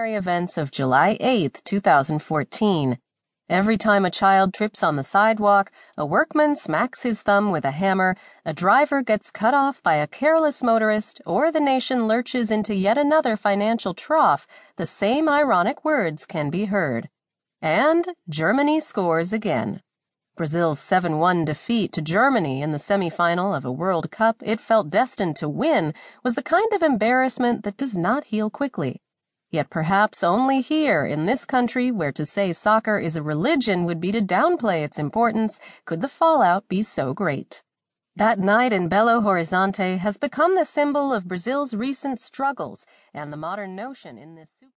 extraordinary events of July 8, 2014. Every time a child trips on the sidewalk, a workman smacks his thumb with a hammer, a driver gets cut off by a careless motorist, or the nation lurches into yet another financial trough, the same ironic words can be heard. And Germany scores again. Brazil's 7 1 defeat to Germany in the semifinal of a World Cup it felt destined to win was the kind of embarrassment that does not heal quickly. Yet perhaps only here, in this country where to say soccer is a religion would be to downplay its importance, could the fallout be so great. That night in Belo Horizonte has become the symbol of Brazil's recent struggles and the modern notion in this